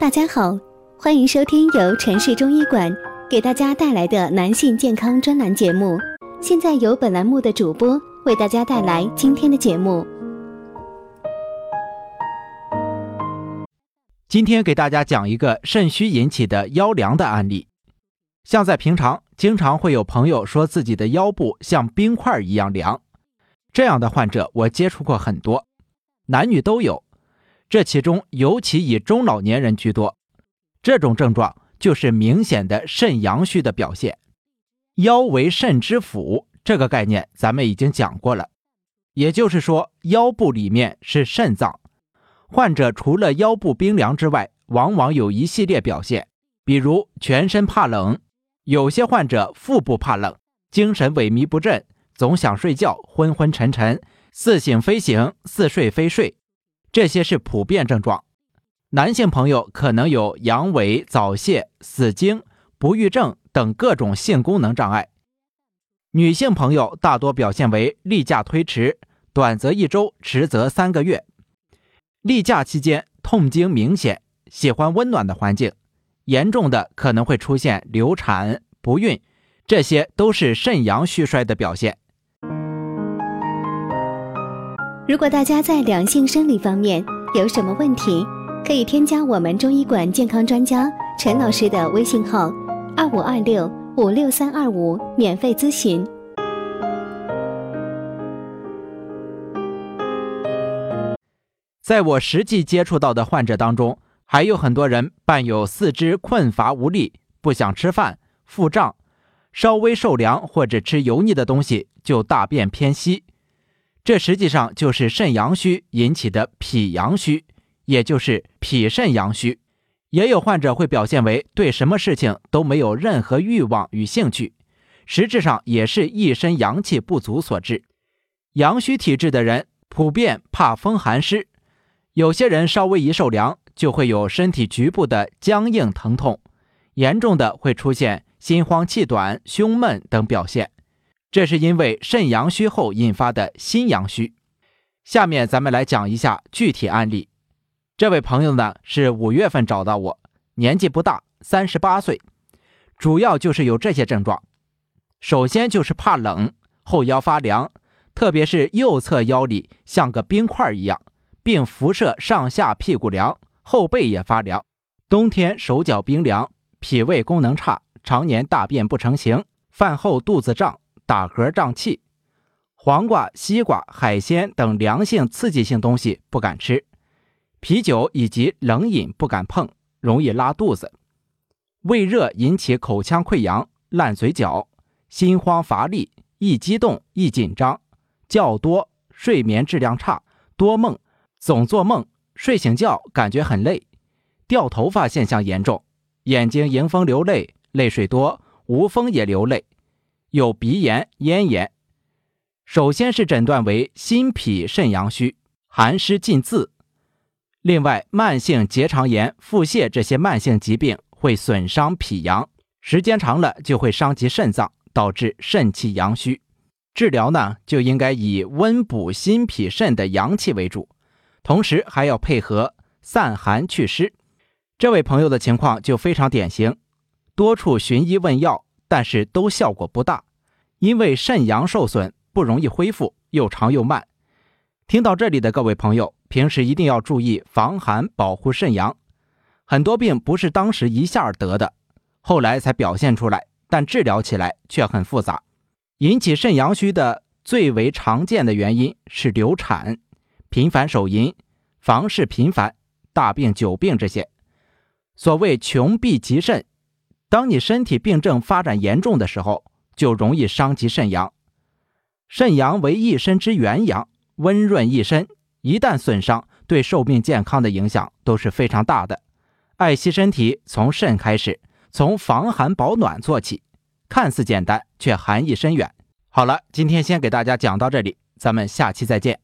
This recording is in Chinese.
大家好，欢迎收听由城市中医馆给大家带来的男性健康专栏节目。现在由本栏目的主播为大家带来今天的节目。今天给大家讲一个肾虚引起的腰凉的案例。像在平常，经常会有朋友说自己的腰部像冰块一样凉，这样的患者我接触过很多，男女都有。这其中尤其以中老年人居多，这种症状就是明显的肾阳虚的表现。腰为肾之府，这个概念咱们已经讲过了，也就是说腰部里面是肾脏。患者除了腰部冰凉之外，往往有一系列表现，比如全身怕冷，有些患者腹部怕冷，精神萎靡不振，总想睡觉，昏昏沉沉，似醒非醒，似睡非睡。这些是普遍症状，男性朋友可能有阳痿、早泄、死精、不育症等各种性功能障碍；女性朋友大多表现为例假推迟，短则一周，迟则三个月。例假期间痛经明显，喜欢温暖的环境，严重的可能会出现流产、不孕，这些都是肾阳虚衰的表现。如果大家在两性生理方面有什么问题，可以添加我们中医馆健康专家陈老师的微信号：二五二六五六三二五，免费咨询。在我实际接触到的患者当中，还有很多人伴有四肢困乏无力、不想吃饭、腹胀，稍微受凉或者吃油腻的东西就大便偏稀。这实际上就是肾阳虚引起的脾阳虚，也就是脾肾阳虚。也有患者会表现为对什么事情都没有任何欲望与兴趣，实质上也是一身阳气不足所致。阳虚体质的人普遍怕风寒湿，有些人稍微一受凉就会有身体局部的僵硬疼痛，严重的会出现心慌气短、胸闷等表现。这是因为肾阳虚后引发的心阳虚。下面咱们来讲一下具体案例。这位朋友呢是五月份找到我，年纪不大，三十八岁，主要就是有这些症状。首先就是怕冷，后腰发凉，特别是右侧腰里像个冰块一样，并辐射上下屁股凉，后背也发凉。冬天手脚冰凉，脾胃功能差，常年大便不成形，饭后肚子胀。打嗝胀气，黄瓜、西瓜、海鲜等凉性刺激性东西不敢吃，啤酒以及冷饮不敢碰，容易拉肚子。胃热引起口腔溃疡、烂嘴角，心慌乏力，易激动、易紧张，觉多，睡眠质量差，多梦，总做梦，睡醒觉感觉很累，掉头发现象严重，眼睛迎风流泪，泪水多，无风也流泪。有鼻炎、咽炎，首先是诊断为心脾肾阳虚，寒湿浸渍。另外，慢性结肠炎、腹泻这些慢性疾病会损伤脾阳，时间长了就会伤及肾脏，导致肾气阳虚。治疗呢，就应该以温补心脾肾的阳气为主，同时还要配合散寒祛湿。这位朋友的情况就非常典型，多处寻医问药。但是都效果不大，因为肾阳受损不容易恢复，又长又慢。听到这里的各位朋友，平时一定要注意防寒，保护肾阳。很多病不是当时一下得的，后来才表现出来，但治疗起来却很复杂。引起肾阳虚的最为常见的原因是流产、频繁手淫、房事频繁、大病久病这些。所谓穷必极肾。当你身体病症发展严重的时候，就容易伤及肾阳。肾阳为一身之元阳，温润一身，一旦损伤，对寿命健康的影响都是非常大的。爱惜身体，从肾开始，从防寒保暖做起，看似简单，却含义深远。好了，今天先给大家讲到这里，咱们下期再见。